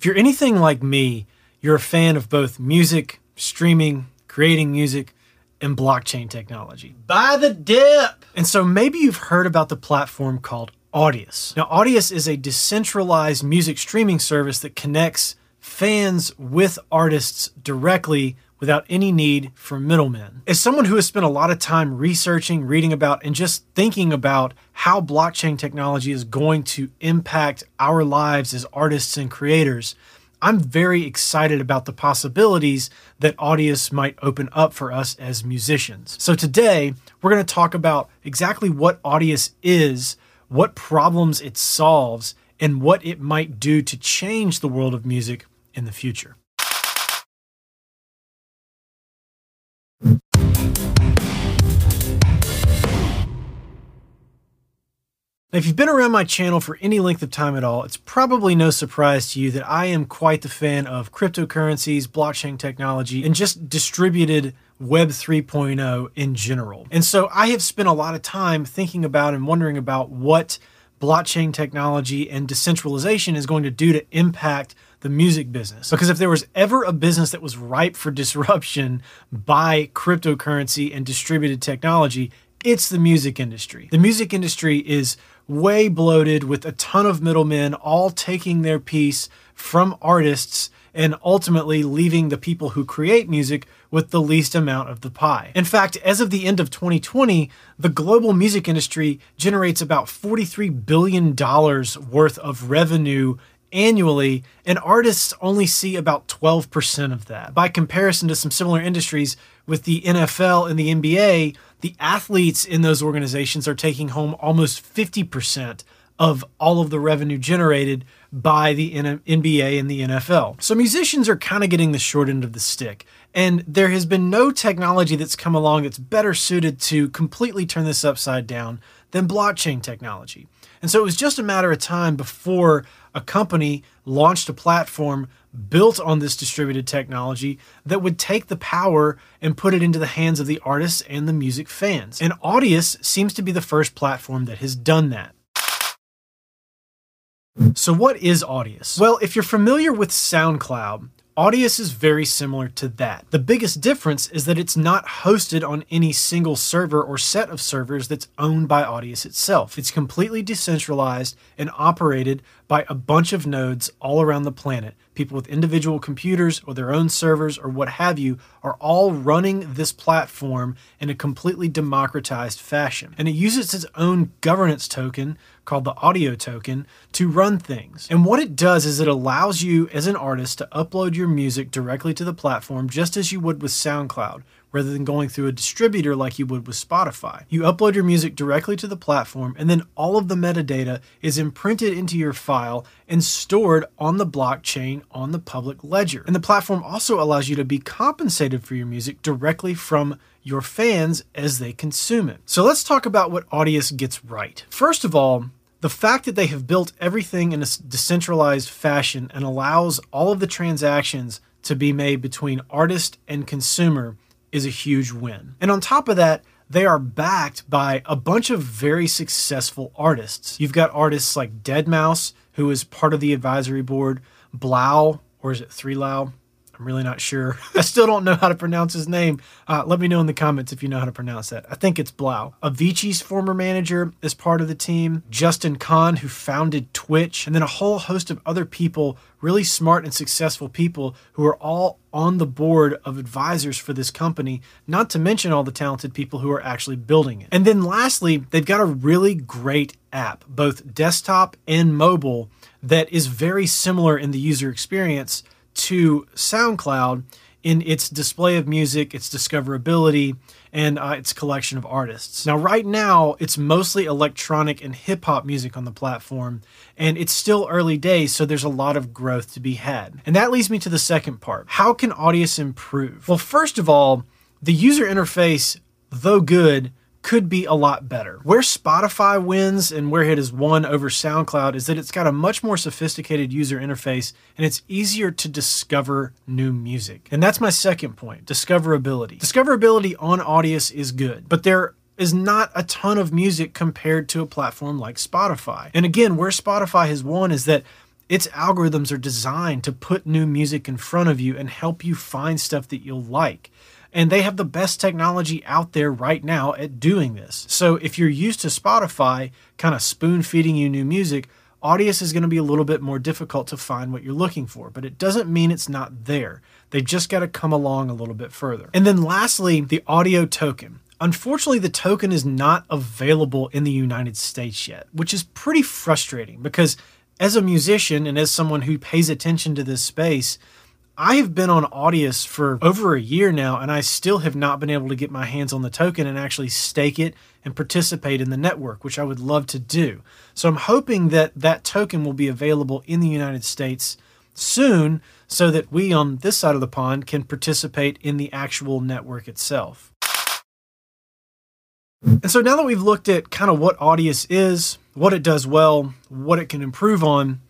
If you're anything like me, you're a fan of both music, streaming, creating music, and blockchain technology. Buy the dip! And so maybe you've heard about the platform called Audius. Now, Audius is a decentralized music streaming service that connects fans with artists directly without any need for middlemen. As someone who has spent a lot of time researching, reading about, and just thinking about how blockchain technology is going to impact our lives as artists and creators, I'm very excited about the possibilities that Audius might open up for us as musicians. So today, we're going to talk about exactly what Audius is, what problems it solves, and what it might do to change the world of music in the future. Now, if you've been around my channel for any length of time at all, it's probably no surprise to you that I am quite the fan of cryptocurrencies, blockchain technology, and just distributed Web 3.0 in general. And so I have spent a lot of time thinking about and wondering about what blockchain technology and decentralization is going to do to impact the music business. Because if there was ever a business that was ripe for disruption by cryptocurrency and distributed technology, it's the music industry. The music industry is way bloated with a ton of middlemen all taking their piece from artists and ultimately leaving the people who create music with the least amount of the pie. In fact, as of the end of 2020, the global music industry generates about $43 billion worth of revenue annually, and artists only see about 12% of that. By comparison to some similar industries with the NFL and the NBA, the athletes in those organizations are taking home almost 50% of all of the revenue generated by the NBA and the NFL. So musicians are kind of getting the short end of the stick. And there has been no technology that's come along that's better suited to completely turn this upside down than blockchain technology. And so it was just a matter of time before a company launched a platform built on this distributed technology that would take the power and put it into the hands of the artists and the music fans. And Audius seems to be the first platform that has done that. So, what is Audius? Well, if you're familiar with SoundCloud, Audius is very similar to that. The biggest difference is that it's not hosted on any single server or set of servers that's owned by Audius itself. It's completely decentralized and operated by a bunch of nodes all around the planet. People with individual computers or their own servers or what have you are all running this platform in a completely democratized fashion. And it uses its own governance token called the audio token to run things. And what it does is it allows you as an artist to upload your music directly to the platform just as you would with SoundCloud, rather than going through a distributor like you would with Spotify. You upload your music directly to the platform, and then all of the metadata is imprinted into your file and stored on the blockchain on the public ledger. And the platform also allows you to be compensated for your music directly from your fans as they consume it. So let's talk about what Audius gets right. First of all, the fact that they have built everything in a decentralized fashion and allows all of the transactions to be made between artist and consumer is a huge win. And on top of that, they are backed by a bunch of very successful artists. You've got artists like Deadmau5, who is part of the advisory board, 3LAU, or is it 3LAU? I'm really not sure. I still don't know how to pronounce his name. Uh, let me know in the comments if you know how to pronounce that. I think it's 3LAU. Avicii's former manager is part of the team. Justin Kan, who founded Twitch, and then a whole host of other people, really smart and successful people who are all on the board of advisors for this company, not to mention all the talented people who are actually building it. And then lastly, they've got a really great app, both desktop and mobile, that is very similar in the user experience to SoundCloud in its display of music, its discoverability, and uh, its collection of artists. Now, right now, it's mostly electronic and hip hop music on the platform, and it's still early days, so there's a lot of growth to be had. And that leads me to the second part how can Audius improve? Well, first of all, the user interface, though good, could be a lot better. Where Spotify wins and where it has won over SoundCloud is that it's got a much more sophisticated user interface and it's easier to discover new music. And that's my second point discoverability. Discoverability on Audius is good, but there is not a ton of music compared to a platform like Spotify. And again, where Spotify has won is that Its algorithms are designed to put new music in front of you and help you find stuff that you'll like. And they have the best technology out there right now at doing this. So if you're used to Spotify kind of spoon feeding you new music, Audius is going to be a little bit more difficult to find what you're looking for, but it doesn't mean it's not there. They've just got to come along a little bit further. And then lastly, the audio token. Unfortunately, the token is not available in the United States yet, which is pretty frustrating because as a musician and as someone who pays attention to this space, I have been on Audius for over a year now, and I still have not been able to get my hands on the token and actually stake it and participate in the network, which I would love to do. So I'm hoping that that token will be available in the United States soon so that we on this side of the pond can participate in the actual network itself. And so now that we've looked at kind of what Audius is, what it does well, what it can improve on,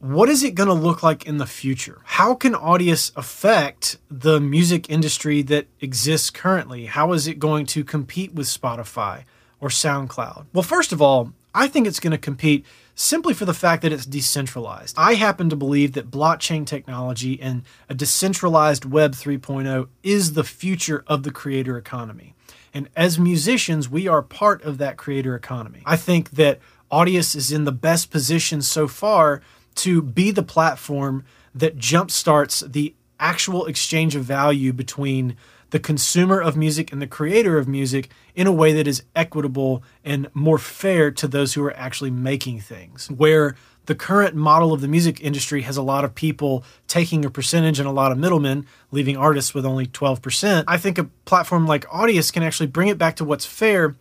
what is it going to look like in the future? How can Audius affect the music industry that exists currently? How is it going to compete with Spotify or SoundCloud? Well, first of all, I think it's going to compete simply for the fact that it's decentralized. I happen to believe that blockchain technology and a decentralized Web 3.0 is the future of the creator economy. And as musicians, we are part of that creator economy. I think that Audius is in the best position so far to be the platform that jumpstarts the actual exchange of value between the consumer of music and the creator of music in a way that is equitable and more fair to those who are actually making things. Where the current model of the music industry has a lot of people taking a percentage and a lot of middlemen, leaving artists with only 12%. I think a platform like Audius can actually bring it back to what's fair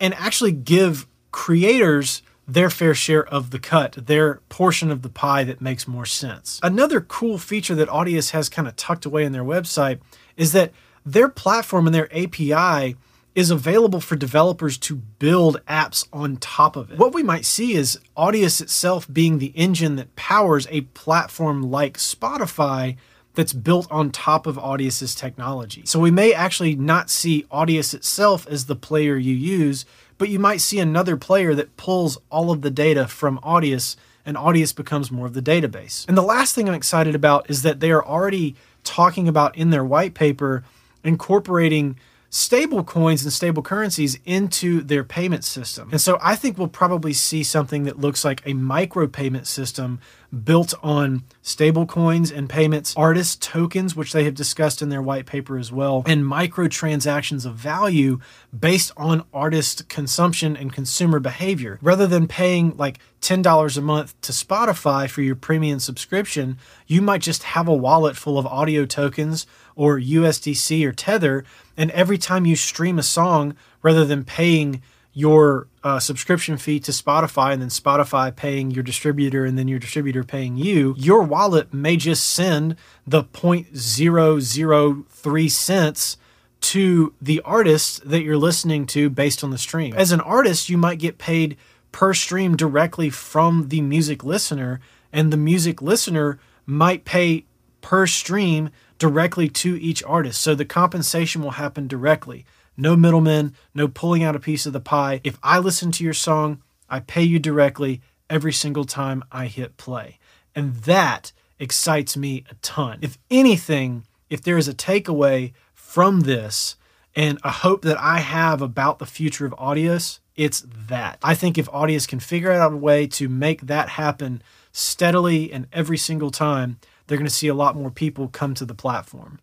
and actually give creators their fair share of the cut, their portion of the pie that makes more sense. Another cool feature that Audius has kind of tucked away in their website is that their platform and their API is available for developers to build apps on top of it. What we might see is Audius itself being the engine that powers a platform like Spotify that's built on top of Audius's technology. So we may actually not see Audius itself as the player you use, but you might see another player that pulls all of the data from Audius and Audius becomes more of the database. And the last thing I'm excited about is that they are already talking about in their white paper incorporating stable coins and stable currencies into their payment system. And so I think we'll probably see something that looks like a micro payment system built on stable coins and payments, artist tokens, which they have discussed in their white paper as well, and micro transactions of value based on artist consumption and consumer behavior. Rather than paying like $10 a month to Spotify for your premium subscription, you might just have a wallet full of audio tokens or USDC or Tether. And every time you stream a song, rather than paying your uh, subscription fee to Spotify and then Spotify paying your distributor and then your distributor paying you, your wallet may just send the 0.003 cents to the artist that you're listening to based on the stream. As an artist, you might get paid per stream directly from the music listener, and the music listener might pay per stream directly to each artist. So the compensation will happen directly. No middlemen, no pulling out a piece of the pie. If I listen to your song, I pay you directly every single time I hit play. And that excites me a ton. If anything, if there is a takeaway from this and a hope that I have about the future of Audius, it's that. I think if Audius can figure out a way to make that happen steadily and every single time, they're going to see a lot more people come to the platform.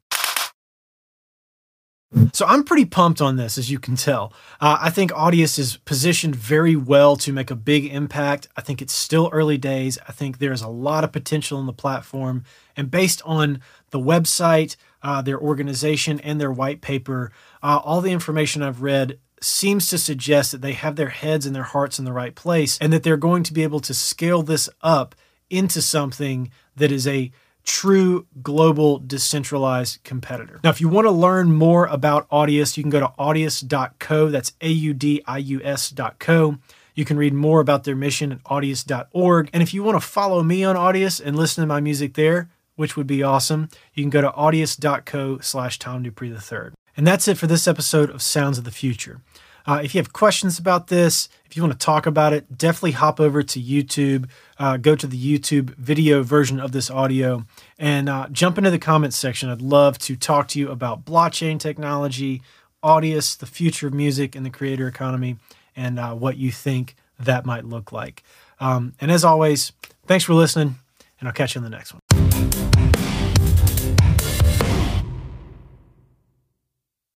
So I'm pretty pumped on this, as you can tell. Uh, I think Audius is positioned very well to make a big impact. I think it's still early days. I think there's a lot of potential in the platform. And based on the website, uh, their organization, and their white paper, uh, all the information I've read seems to suggest that they have their heads and their hearts in the right place and that they're going to be able to scale this up into something that is a true global decentralized competitor. Now, if you want to learn more about Audius, you can go to audius.co. That's A U D I U S.co. You can read more about their mission at audius.org. And if you want to follow me on Audius and listen to my music there, which would be awesome, you can go to audius.co slash Tom Dupree III. And that's it for this episode of Sounds of the Future. Uh, if you have questions about this, if you want to talk about it, definitely hop over to YouTube, uh, go to the YouTube video version of this audio, and uh, jump into the comments section. I'd love to talk to you about blockchain technology, Audius, the future of music, and the creator economy, and uh, what you think that might look like. Um, and as always, thanks for listening, and I'll catch you in the next one.